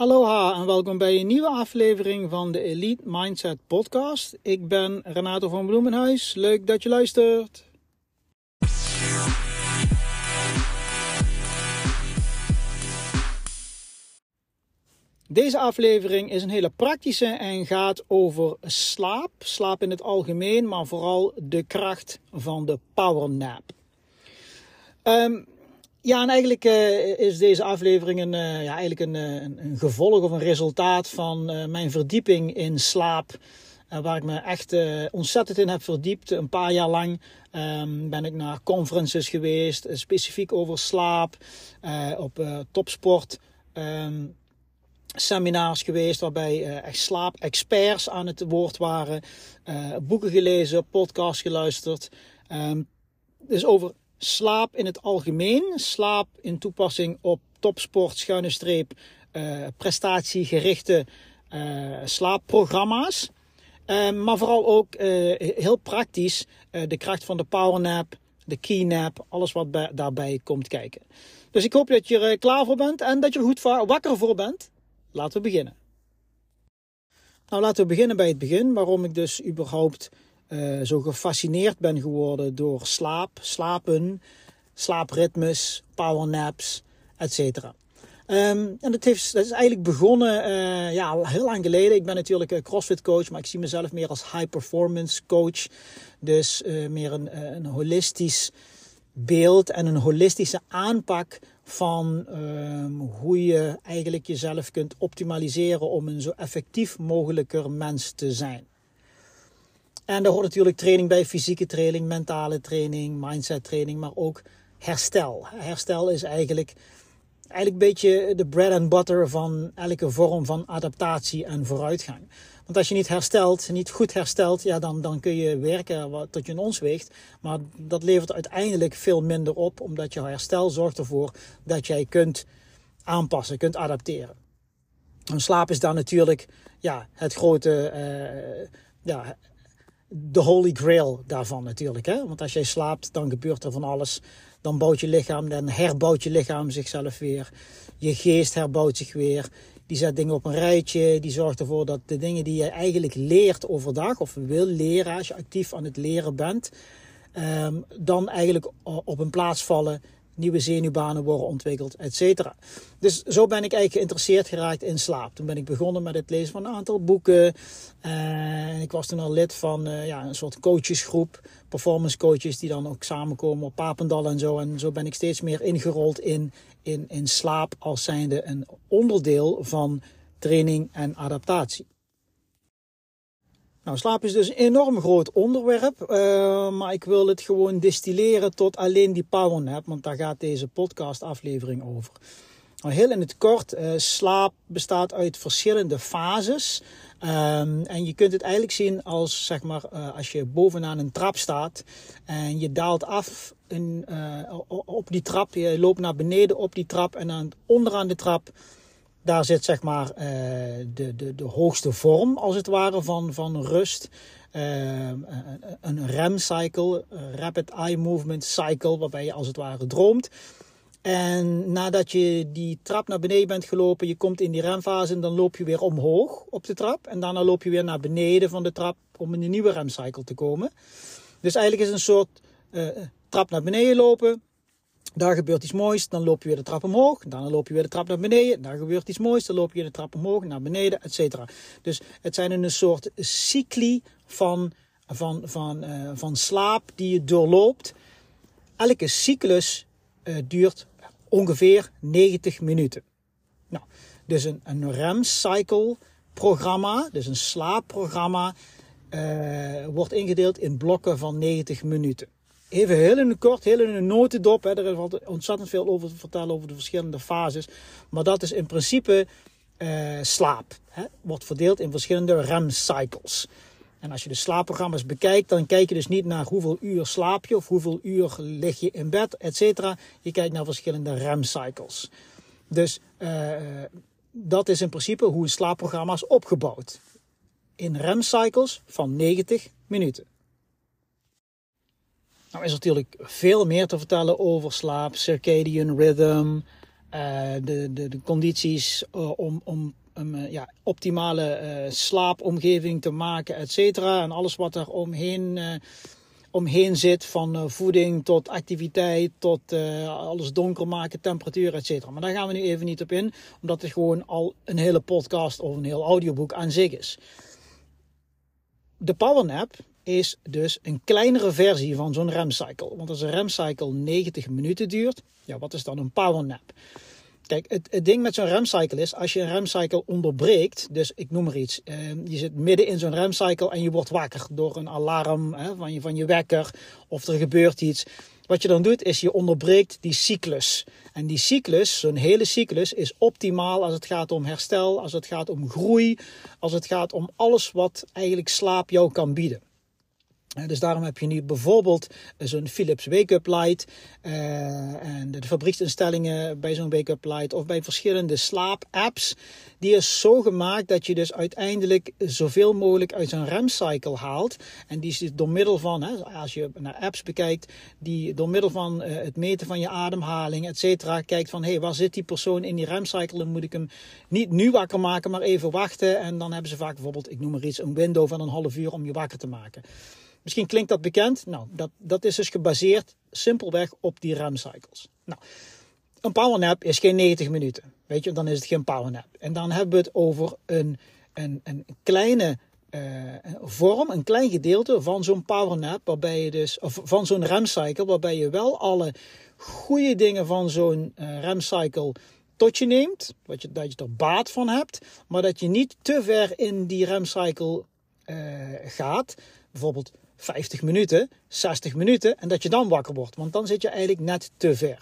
Aloha en welkom bij een nieuwe aflevering van de Elite Mindset Podcast. Ik ben Renato van Bloemenhuis. Leuk dat je luistert. Deze aflevering is een hele praktische en gaat over slaap. Slaap in het algemeen, maar vooral de kracht van de power nap. Um, ja, en eigenlijk uh, is deze aflevering een, uh, ja, eigenlijk een, uh, een, gevolg of een resultaat van mijn verdieping in slaap. waar ik me echt ontzettend in heb verdiept. Een paar jaar lang um, ben ik naar conferences geweest, specifiek over slaap. op topsport um, seminars geweest waarbij echt slaap-experts aan het woord waren. boeken gelezen, podcasts geluisterd. Um, dus over slaap in het algemeen, slaap in toepassing op topsport, schuine streep, uh, prestatiegerichte uh, slaapprogramma's. Uh, maar vooral ook heel praktisch de kracht van de powernap, de keynap, alles wat bij, daarbij komt kijken. Dus ik hoop dat je er klaar voor bent en dat je er goed wakker voor bent. Laten we beginnen. Nou, laten we beginnen bij het begin, waarom ik dus überhaupt uh, zo gefascineerd ben geworden door slaap, slapen, slaapritmes, powernaps, etc. Um, en dat, heeft, dat is eigenlijk begonnen uh, ja, heel lang geleden. Ik ben natuurlijk een CrossFit coach, maar ik zie mezelf meer als high performance coach. Dus meer een, een holistisch beeld en een holistische aanpak van um, hoe je eigenlijk jezelf kunt optimaliseren om een zo effectief mogelijker mens te zijn. En daar hoort natuurlijk training bij, fysieke training, mentale training, mindset training, maar ook herstel. Herstel is eigenlijk, eigenlijk een beetje de bread and butter van elke vorm van adaptatie en vooruitgang. Want als je niet herstelt, niet goed herstelt, ja, dan, dan kun je werken tot je een ons weegt. Maar dat levert uiteindelijk veel minder op, omdat jouw herstel zorgt ervoor dat jij kunt aanpassen, kunt adapteren. En slaap is dan natuurlijk ja, het grote uh, ja, de holy grail daarvan natuurlijk. Hè? Want als jij slaapt, dan gebeurt er van alles. Dan bouwt je lichaam, dan herbouwt je lichaam zichzelf weer. Je geest herbouwt zich weer. Die zet dingen op een rijtje. Die zorgt ervoor dat de dingen die je eigenlijk leert overdag, of wil leren als je actief aan het leren bent, um, dan eigenlijk op een plaats vallen nieuwe zenuwbanen worden ontwikkeld, et cetera. Dus zo ben ik eigenlijk geïnteresseerd geraakt in slaap. Toen ben ik begonnen met het lezen van een aantal boeken. En ik was toen al lid van uh, ja, een soort coachesgroep, performance coaches, die dan ook samenkomen op Papendal en zo. En zo ben ik steeds meer ingerold in, in, in slaap als zijnde een onderdeel van training en adaptatie. Nou, slaap is dus een enorm groot onderwerp, uh, maar ik wil het gewoon distilleren tot alleen die powernap, want daar gaat deze podcastaflevering over. Nou, heel in het kort, uh, slaap bestaat uit verschillende fases. Um, en je kunt het eigenlijk zien als, zeg maar, uh, als je bovenaan een trap staat en je daalt af op die trap, je loopt naar beneden op die trap en dan onderaan de trap daar zit zeg maar uh, de, de, de hoogste vorm als het ware van, van rust. Uh, een REM-cycle, Rapid Eye Movement Cycle, waarbij je als het ware droomt. En nadat je die trap naar beneden bent gelopen, je komt in die remfase en dan loop je weer omhoog op de trap. En daarna loop je weer naar beneden van de trap om in een nieuwe remcycle te komen. Dus eigenlijk is het een soort trap naar beneden lopen, daar gebeurt iets moois, dan loop je weer de trap omhoog. Dan loop je weer de trap naar beneden. Daar gebeurt iets moois, dan loop je weer de trap omhoog, naar beneden, etc. Dus het zijn een soort cycli van, van, van, uh, van slaap die je doorloopt. Elke cyclus uh, duurt ongeveer 90 minuten. Nou, dus een, een REM-cycle programma, dus een slaapprogramma, uh, wordt ingedeeld in blokken van 90 minuten. Even heel in het kort, heel in een notendop. Hè. Er is ontzettend veel over te vertellen over de verschillende fases. Maar dat is in principe uh, slaap. Hè. Wordt verdeeld in verschillende REM-cycles. En als je de slaapprogramma's bekijkt, dan kijk je dus niet naar hoeveel uur slaap je of hoeveel uur lig je in bed, et cetera. Je kijkt naar verschillende REM-cycles. Dus uh, dat is in principe hoe een slaapprogramma is opgebouwd. In REM-cycles van 90 minuten. Nou is natuurlijk veel meer te vertellen over slaap, circadian rhythm, de, de, de condities om, om een ja, optimale slaapomgeving te maken, et cetera. En alles wat er omheen omheen zit. Van voeding tot activiteit, tot alles donker maken, temperatuur, etc. Maar daar gaan we nu even niet op in, omdat het gewoon al een hele podcast of een heel audioboek aan zich is. De powernap is dus een kleinere versie van zo'n remcycle. Want als een remcycle 90 minuten duurt, ja, wat is dan een powernap? Kijk, het, het ding met zo'n remcycle is, als je een remcycle onderbreekt, dus ik noem maar iets, eh, je zit midden in zo'n remcycle en je wordt wakker door een alarm van, je, van je wekker of er gebeurt iets. Wat je dan doet, is je onderbreekt die cyclus. En die cyclus, zo'n hele cyclus, is optimaal als het gaat om herstel, als het gaat om groei, als het gaat om alles wat eigenlijk slaap jou kan bieden. Dus daarom heb je nu bijvoorbeeld zo'n Philips Wake-up Light uh, en de fabrieksinstellingen bij zo'n Wake-up Light of bij verschillende slaap-apps. Die is zo gemaakt dat je dus uiteindelijk zoveel mogelijk uit zo'n remcycle haalt. En die is door middel van, hè, als je naar apps bekijkt, die door middel van het meten van je ademhaling, et cetera, kijkt van hé, hey, waar zit die persoon in die remcycle? Dan moet ik hem niet nu wakker maken, maar even wachten. En dan hebben ze vaak bijvoorbeeld, ik noem maar iets, een window van een half uur om je wakker te maken. Misschien klinkt dat bekend. Nou, dat, dat is dus gebaseerd simpelweg op die remcycles. Nou, een powernap is geen 90 minuten. Weet je, dan is het geen powernap. En dan hebben we het over een, een, een kleine uh, vorm, een klein gedeelte van zo'n powernap, waarbij je dus, of van zo'n remcycle, waarbij je wel alle goede dingen van zo'n uh, remcycle tot je neemt, wat je, dat je er baat van hebt, maar dat je niet te ver in die remcycle uh, gaat. Bijvoorbeeld 50 minuten, 60 minuten en dat je dan wakker wordt. Want dan zit je eigenlijk net te ver.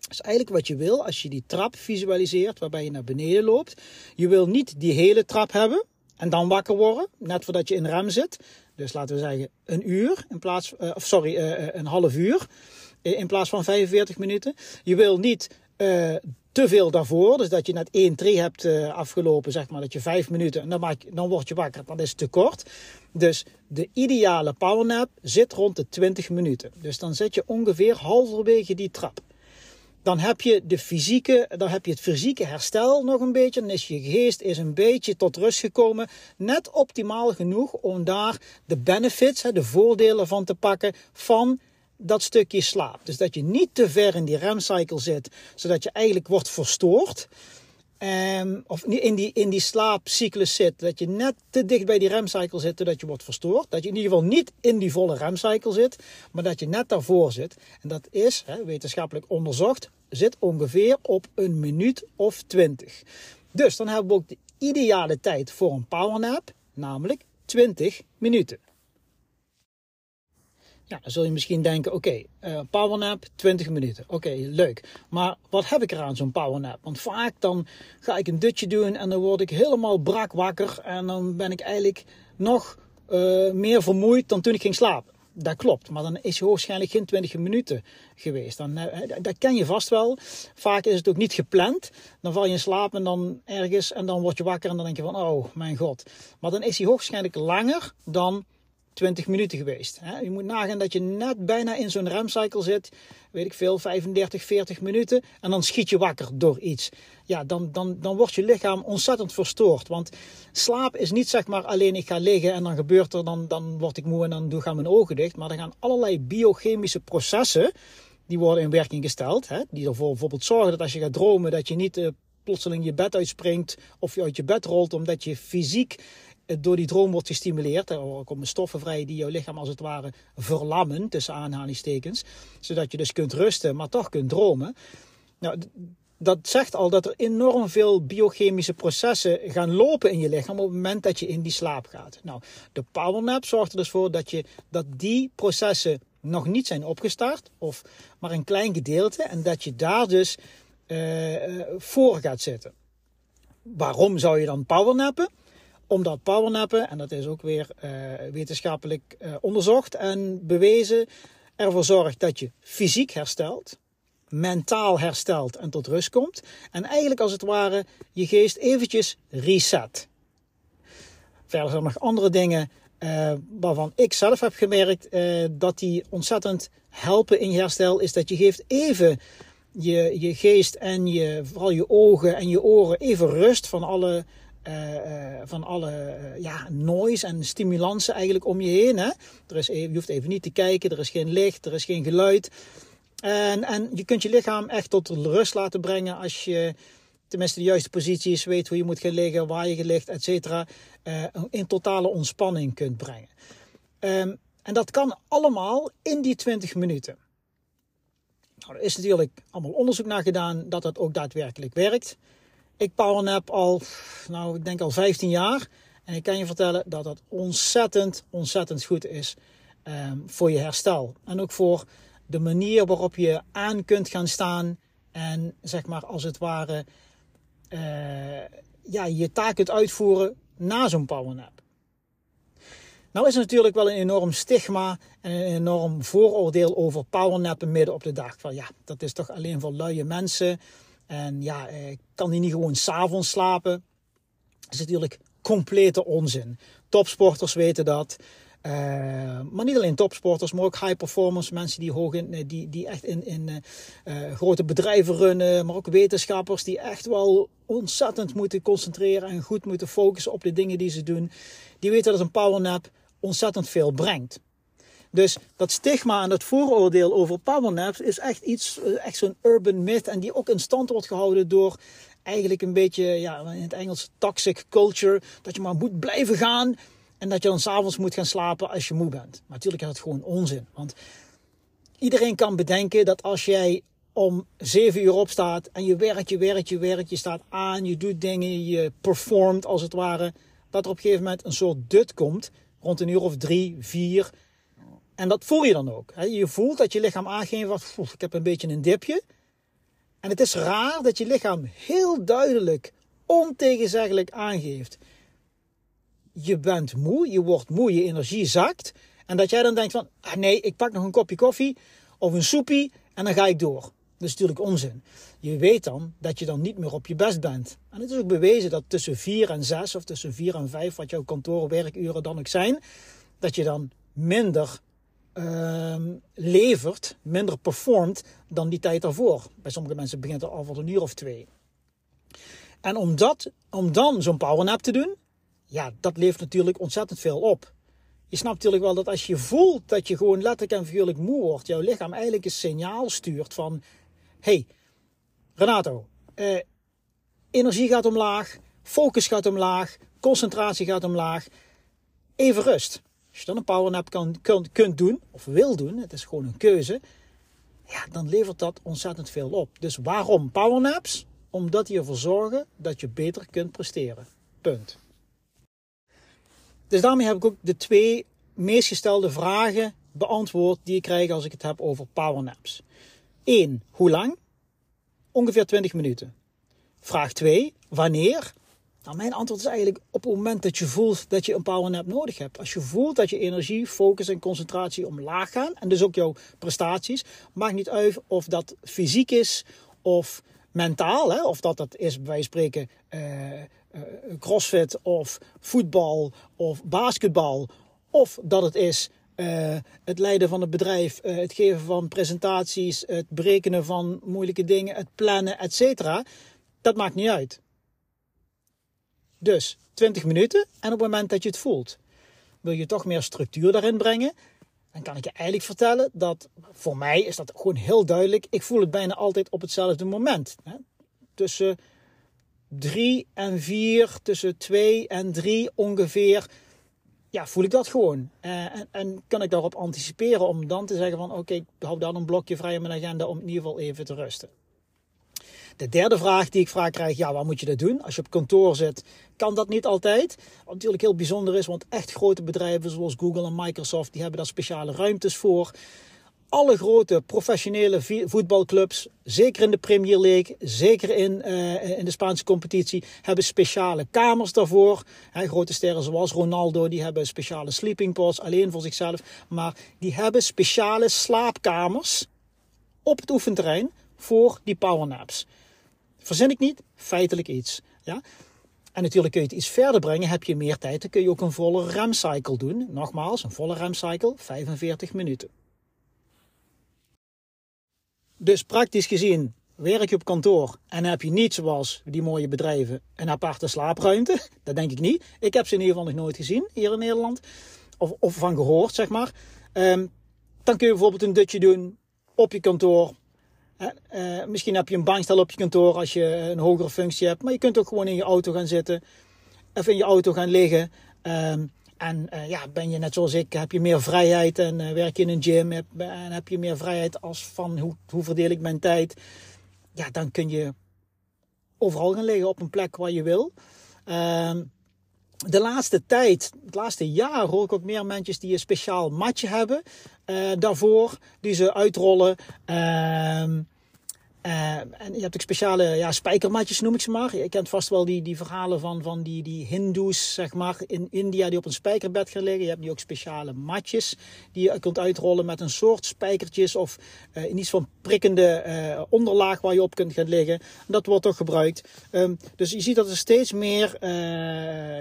Dat is eigenlijk wat je wil als je die trap visualiseert waarbij je naar beneden loopt. Je wil niet die hele trap hebben en dan wakker worden, net voordat je in rem zit. Dus laten we zeggen een uur in plaats, uh, of sorry, uh, een half uur in plaats van 45 minuten. Je wil niet te veel daarvoor. Dus dat je net 1 3 hebt uh, afgelopen, zeg maar, dat je 5 minuten en dan, maak, dan word je wakker. Dat is te kort. Dus de ideale powernap zit rond de 20 minuten. Dus dan zit je ongeveer halverwege die trap. Dan heb je de fysieke, dan heb je het fysieke herstel nog een beetje. Dan is je geest is een beetje tot rust gekomen. Net optimaal genoeg om daar de benefits, de voordelen van te pakken van dat stukje slaap. Dus dat je niet te ver in die remcycle zit, zodat je eigenlijk wordt verstoord. Um, of in die, in die slaapcyclus zit, dat je net te dicht bij die remcycle zit, zodat je wordt verstoord. Dat je in ieder geval niet in die volle remcycle zit, maar dat je net daarvoor zit. En dat is, wetenschappelijk onderzocht, zit ongeveer op een minuut of twintig. Dus dan hebben we ook de ideale tijd voor een powernap, namelijk 20 minuten. Ja, dan zul je misschien denken, oké, okay, uh, eh, powernap 20 minuten. Oké, leuk. Maar wat heb ik er aan zo'n powernap? Want vaak dan ga ik een dutje doen en dan word ik helemaal brak wakker. En dan ben ik eigenlijk nog uh, meer vermoeid dan toen ik ging slapen. Dat klopt, maar dan is je waarschijnlijk geen 20 minuten geweest. Dan, uh, dat ken je vast wel. Vaak is het ook niet gepland. Dan val je in slaap en dan ergens en dan word je wakker en dan denk je van, oh mijn god. Maar dan is hij hoogstwaarschijnlijk langer dan 20 minuten geweest. Je moet nagaan dat je net bijna in zo'n remcycle zit, weet ik veel, 35, 40 minuten. En dan schiet je wakker door iets. Ja, dan, dan, dan wordt je lichaam ontzettend verstoord. Want slaap is niet zeg maar alleen ik ga liggen en dan gebeurt er, dan, dan word ik moe en dan gaan mijn ogen dicht. Maar er gaan allerlei biochemische processen, die worden in werking gesteld. Hè, die ervoor bijvoorbeeld zorgen dat als je gaat dromen, dat je niet... Uh, plotseling je bed uitspringt of je uit je bed rolt omdat je fysiek door die droom wordt gestimuleerd. Er komen stoffen vrij die jouw lichaam als het ware verlammen, tussen aanhalingstekens. Zodat je dus kunt rusten, maar toch kunt dromen. Nou, dat zegt al dat er enorm veel biochemische processen gaan lopen in je lichaam op het moment dat je in die slaap gaat. Nou, de powernap zorgt er dus voor dat, je, dat die processen nog niet zijn opgestart, of maar een klein gedeelte, en dat je daar dus uh, voor gaat zitten. Waarom zou je dan powernappen? Omdat powernappen, en dat is ook weer uh, wetenschappelijk uh, onderzocht en bewezen, ervoor zorgt dat je fysiek herstelt, mentaal herstelt en tot rust komt. En eigenlijk als het ware je geest eventjes reset. Verder zijn er nog andere dingen uh, waarvan ik zelf heb gemerkt dat die ontzettend helpen in je herstel, is dat je geeft even je, je geest en je, vooral je ogen en je oren even rust van alle, uh, van alle uh, ja, noise en stimulansen eigenlijk om je heen. Hè? Er is even, je hoeft even niet te kijken, er is geen licht, er is geen geluid. En, en je kunt je lichaam echt tot rust laten brengen als je tenminste de juiste posities, weet hoe je moet gaan liggen, waar je ligt, et cetera, in totale ontspanning kunt brengen. Um, en dat kan allemaal in die 20 minuten. Nou, er is natuurlijk allemaal onderzoek naar gedaan dat dat ook daadwerkelijk werkt. Ik powernap al, nou, ik denk al 15 jaar. En ik kan je vertellen dat dat ontzettend, ontzettend goed is um, voor je herstel. En ook voor de manier waarop je aan kunt gaan staan. En zeg maar als het ware uh, ja, je taak kunt uitvoeren na zo'n powernap. Nou is er natuurlijk wel een enorm stigma en een enorm vooroordeel over powernappen midden op de dag. Van ja, dat is toch alleen voor luie mensen. En ja, eh, kan die niet gewoon s'avonds slapen? Dat is natuurlijk complete onzin. Topsporters weten dat. Uh, maar niet alleen topsporters, maar ook high performance mensen die, hoog in, eh, die, die echt in, in grote bedrijven runnen. Maar ook wetenschappers die echt wel ontzettend moeten concentreren en goed moeten focussen op de dingen die ze doen. Die weten dat een powernap ontzettend veel brengt. Dus dat stigma en dat vooroordeel over powernaps is echt iets, echt zo'n urban myth. En die ook in stand wordt gehouden door eigenlijk een beetje, ja, in het Engels toxic culture. Dat je maar moet blijven gaan. En dat je dan s'avonds moet gaan slapen als je moe bent. Maar natuurlijk is dat gewoon onzin. Want iedereen kan bedenken dat als jij om 7 uur opstaat en je werkt, je werkt, je werkt, je staat aan, je doet dingen, je performt als het ware. Dat er op een gegeven moment een soort dut komt, rond een uur of drie, vier. En dat voel je dan ook. Je voelt dat je lichaam aangeeft wat, ik heb een beetje een dipje. En het is raar dat je lichaam heel duidelijk, ontegenzeggelijk aangeeft je bent moe, je wordt moe, je energie zakt. En dat jij dan denkt van, ah nee, ik pak nog een kopje koffie of een soepie en dan ga ik door. Dat is natuurlijk onzin. Je weet dan dat je dan niet meer op je best bent. En het is ook bewezen dat tussen 4 en 6 of tussen 4 en 5, wat jouw kantoorwerkuren dan ook zijn, dat je dan minder uh, levert, minder performt dan die tijd daarvoor. Bij sommige mensen begint het al voor een uur of twee. En om, dat, om dan zo'n powernap te doen, ja, dat levert natuurlijk ontzettend veel op. Je snapt natuurlijk wel dat als je voelt dat je gewoon letterlijk en figuurlijk moe wordt, jouw lichaam eigenlijk een signaal stuurt van: hey, Renato, eh, energie gaat omlaag, focus gaat omlaag, concentratie gaat omlaag. Even rust. Als je dan een powernap kan, kunt, kunt doen, of wil doen, het is gewoon een keuze, ja, dan levert dat ontzettend veel op. Dus waarom powernaps? Omdat die ervoor zorgen dat je beter kunt presteren. Punt. Dus daarmee heb ik ook de twee meest gestelde vragen beantwoord die ik krijg als ik het heb over powernaps. 1. Hoe lang? Ongeveer 20 minuten. Vraag 2. Wanneer? Nou, mijn antwoord is eigenlijk op het moment dat je voelt dat je een powernap nodig hebt. Als je voelt dat je energie, focus en concentratie omlaag gaan. En dus ook jouw prestaties. Maakt niet uit of dat fysiek is of mentaal. Hè? Of dat dat is bij wijze van spreken uh, uh, crossfit of voetbal of basketbal. Of dat het is uh, het leiden van het bedrijf, het geven van presentaties, het berekenen van moeilijke dingen, het plannen, etc. Dat maakt niet uit. Dus 20 minuten en op het moment dat je het voelt, wil je toch meer structuur daarin brengen. Dan kan ik je eigenlijk vertellen dat voor mij is dat gewoon heel duidelijk. Ik voel het bijna altijd op hetzelfde moment. Hè? Tussen 3 en 4, tussen 2 en 3 ongeveer, ja, voel ik dat gewoon. Uh, en, en, kan ik daarop anticiperen om dan te zeggen van oké, ik hou dan een blokje vrij in mijn agenda om in ieder geval even te rusten. De derde vraag die ik vaak krijg, ja, waar moet je dat doen? Als je op kantoor zit, kan dat niet altijd. Wat natuurlijk heel bijzonder is, want echt grote bedrijven zoals Google en Microsoft, die hebben daar speciale ruimtes voor alle grote professionele voetbalclubs, zeker in de Premier League, zeker in, uh, in de Spaanse competitie, hebben speciale kamers daarvoor. He, grote sterren zoals Ronaldo, die hebben speciale sleeping pods, alleen voor zichzelf. Maar die hebben speciale slaapkamers op het oefenterrein voor die powernaps. Verzin ik niet, feitelijk iets. Ja? En natuurlijk kun je het iets verder brengen. Heb je meer tijd, dan kun je ook een volle remcycle doen. Nogmaals, een volle remcycle, 45 minuten. Dus praktisch gezien werk je op kantoor en heb je niet zoals die mooie bedrijven een aparte slaapruimte? Dat denk ik niet. Ik heb ze in ieder geval nog nooit gezien hier in Nederland. Of, of van gehoord, zeg maar. Um, dan kun je bijvoorbeeld een dutje doen op je kantoor. Uh, misschien heb je een bankstel op je kantoor als je een hogere functie hebt. Maar je kunt ook gewoon in je auto gaan zitten. Of in je auto gaan liggen. Um, en uh, ja, ben je net zoals ik, heb je meer vrijheid en werk je in een gym heb, en heb je meer vrijheid als van hoe, hoe verdeel ik mijn tijd. Ja, dan kun je overal gaan liggen op een plek waar je wil. Uh, de laatste tijd, het laatste jaar, hoor ik ook meer mensen die een speciaal matje hebben uh, daarvoor, die ze uitrollen. Uh, uh, en je hebt ook speciale ja, spijkermatjes, noem ik ze maar. Je kent vast wel die, die verhalen van, van die, die hindoes, zeg maar, in India die op een spijkerbed gaan liggen. Je hebt nu ook speciale matjes die je kunt uitrollen met een soort spijkertjes of uh, in iets van prikkende uh, onderlaag waar je op kunt gaan liggen. Dat wordt toch gebruikt. Um, dus je ziet dat er steeds meer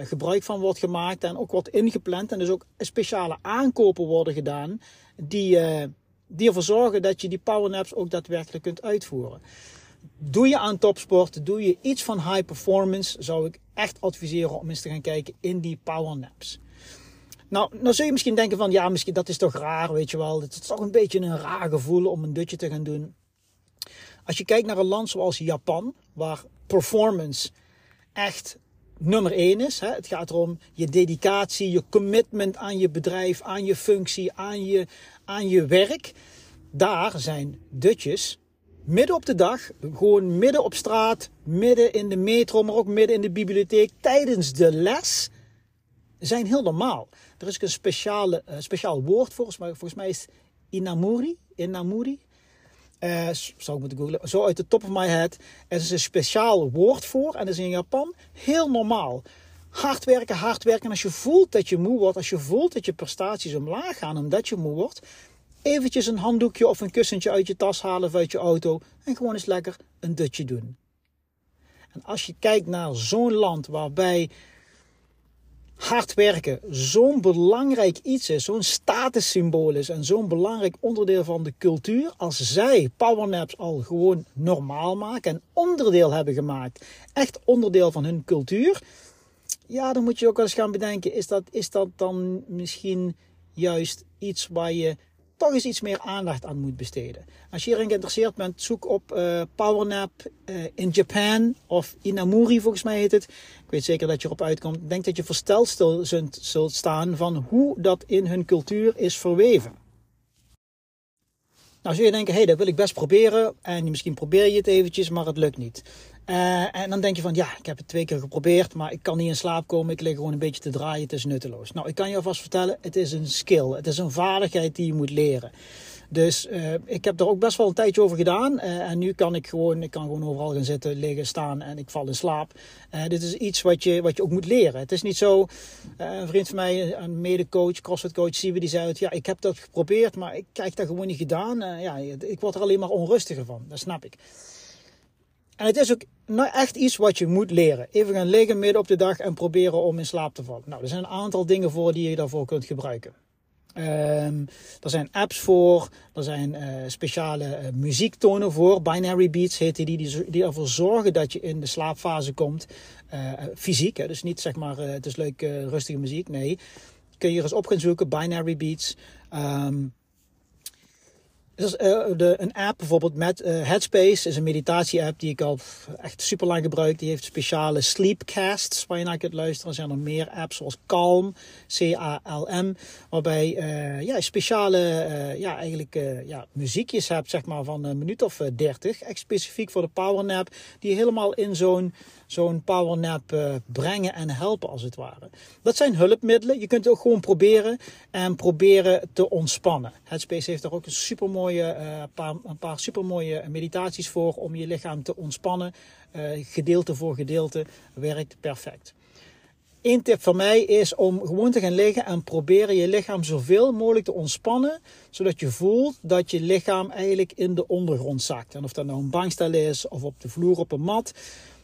gebruik van wordt gemaakt en ook wordt ingepland. En dus ook speciale aankopen worden gedaan die die ervoor zorgen dat je die powernaps ook daadwerkelijk kunt uitvoeren. Doe je aan topsport, doe je iets van high performance, zou ik echt adviseren om eens te gaan kijken in die powernaps. Nou, dan zul je misschien denken van, ja, misschien dat is toch raar, weet je wel. Het is toch een beetje een raar gevoel om een dutje te gaan doen. Als je kijkt naar een land zoals Japan, waar performance echt nummer één is. Hè. Het gaat erom je dedicatie, je commitment aan je bedrijf, aan je functie, aan je, aan je werk. Daar zijn dutjes midden op de dag, gewoon midden op straat, midden in de metro, maar ook midden in de bibliotheek, tijdens de les, zijn heel normaal. Er is een speciale, uh, speciaal woord volgens mij, volgens mij is inamuri, inamuri. Uh, zou ik moeten googlen, zo uit de top of my head. Er is een speciaal woord voor en dat is in Japan heel normaal. Hard werken, hard werken. En als je voelt dat je moe wordt, als je voelt dat je prestaties omlaag gaan omdat je moe wordt, eventjes een handdoekje of een kussentje uit je tas halen of uit je auto en gewoon eens lekker een dutje doen. En als je kijkt naar zo'n land waarbij hard werken zo'n belangrijk iets is, zo'n statussymbool is en zo'n belangrijk onderdeel van de cultuur, als zij powernaps al gewoon normaal maken en onderdeel hebben gemaakt, echt onderdeel van hun cultuur, ja, dan moet je ook wel eens gaan bedenken, is dat, is dat dan misschien juist iets waar je toch eens iets meer aandacht aan moet besteden. Als je hierin geïnteresseerd bent, zoek op uh, Powernap uh, in Japan of Inamuri volgens mij heet het. Ik weet zeker dat je erop uitkomt. Ik denk dat je versteld zult staan van hoe dat in hun cultuur is verweven. Nou zul je denken, hé, hey, dat wil ik best proberen. En misschien probeer je het eventjes, maar het lukt niet. Uh, en dan denk je van, ja, ik heb het twee keer geprobeerd, maar ik kan niet in slaap komen. Ik lig gewoon een beetje te draaien, het is nutteloos. Nou, ik kan je alvast vertellen, het is een skill. Het is een vaardigheid die je moet leren. Dus uh, ik heb er ook best wel een tijdje over gedaan. Uh, en nu kan ik gewoon, ik kan gewoon overal gaan zitten, liggen, staan en ik val in slaap. Dit is iets wat je, wat je ook moet leren. Het is niet zo, een vriend van mij, een medecoach, crossfit coach, we die zei het, ja, ik heb dat geprobeerd, maar ik krijg dat gewoon niet gedaan. ja, ik word er alleen maar onrustiger van, dat snap ik. En het is ook nou echt iets wat je moet leren. Even gaan liggen midden op de dag en proberen om in slaap te vallen. Nou, er zijn een aantal dingen voor die je daarvoor kunt gebruiken. Um, er zijn apps voor, er zijn uh, speciale uh, muziektonen voor. Binary beats heten die, die, die ervoor zorgen dat je in de slaapfase komt. Uh, fysiek, hè, dus niet zeg maar het is leuk rustige muziek. Nee, kun je eens op gaan zoeken, binary beats. Um, dus, uh, de, een app bijvoorbeeld met uh, Headspace is een meditatie-app die ik al echt super lang gebruik. Die heeft speciale sleepcasts waar je naar kunt luisteren. Er zijn er meer apps zoals Calm, C-A-L-M, waarbij uh, ja, speciale ja, eigenlijk, ja, muziekjes hebt zeg maar, van een minuut of dertig. Echt specifiek voor de powernap, die helemaal in zo'n zo'n powernap uh, brengen en helpen als het ware. Dat zijn hulpmiddelen. Je kunt het ook gewoon proberen en proberen te ontspannen. Headspace heeft er ook een supermooie, uh, paar, een paar supermooie meditaties voor om je lichaam te ontspannen. Uh, gedeelte voor gedeelte werkt perfect. Eén tip van mij is om gewoon te gaan liggen en proberen je lichaam zoveel mogelijk te ontspannen, zodat je voelt dat je lichaam eigenlijk in de ondergrond zakt. En of dat nou een bankstel is of op de vloer op een mat,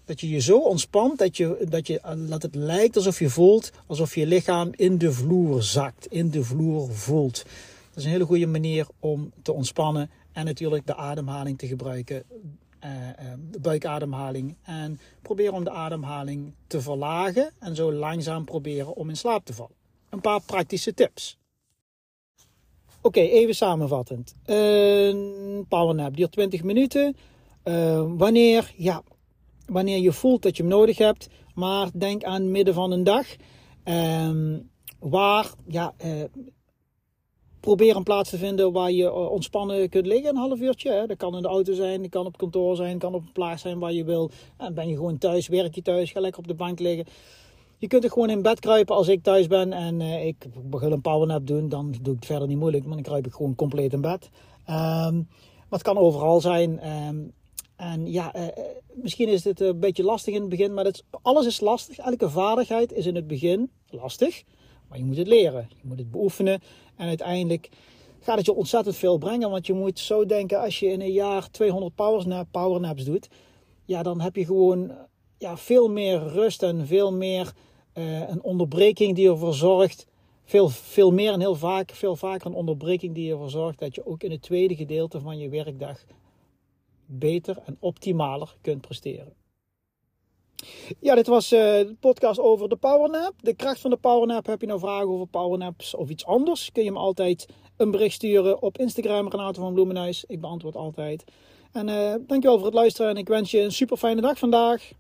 dat je je zo ontspant dat, je, dat, je, dat het lijkt alsof je voelt alsof je lichaam in de vloer zakt, in de vloer voelt. Dat is een hele goede manier om te ontspannen en natuurlijk de ademhaling te gebruiken. de buikademhaling. En probeer om de ademhaling te verlagen en zo langzaam proberen om in slaap te vallen. Een paar praktische tips. Oké, even samenvattend. Een powernap duurt 20 minuten. wanneer, ja, wanneer je voelt dat je hem nodig hebt, maar denk aan midden van een dag. Ehm, waar, ja, uh, probeer een plaats te vinden waar je eh, ontspannen kunt liggen, een half uurtje. Hè. Dat kan in de auto zijn, dat kan op kantoor zijn, dat kan op een plaats zijn waar je wil. En ben je gewoon thuis, werk je thuis, ga lekker op de bank liggen. Je kunt er gewoon in bed kruipen als ik thuis ben en uh, ik begin een powernap doen. Dan doe ik het verder niet moeilijk, maar dan kruip ik gewoon compleet in bed. Um, het kan overal zijn. Um, en ja, uh, misschien is dit een beetje lastig in het begin, maar alles is lastig. Elke vaardigheid is in het begin lastig, maar je moet het leren. Je moet het beoefenen en uiteindelijk gaat het je ontzettend veel brengen. Want je moet zo denken, als je in een jaar 200 powernap, powernaps doet, ja, dan heb je gewoon ja, veel meer rust en veel meer uh, een onderbreking die ervoor zorgt. Veel, veel meer en heel vaak, veel vaker een onderbreking die ervoor zorgt dat je ook in het tweede gedeelte van je werkdag beter en optimaler kunt presteren. Ja, dit was uh, de podcast over de powernap. De kracht van de powernap. Heb je nou vragen over powernaps of iets anders? Kun je me altijd een bericht sturen op Instagram, Renato van Bloemenhuis. Ik beantwoord altijd. En uh, dankjewel voor het luisteren en ik wens je een super fijne dag vandaag.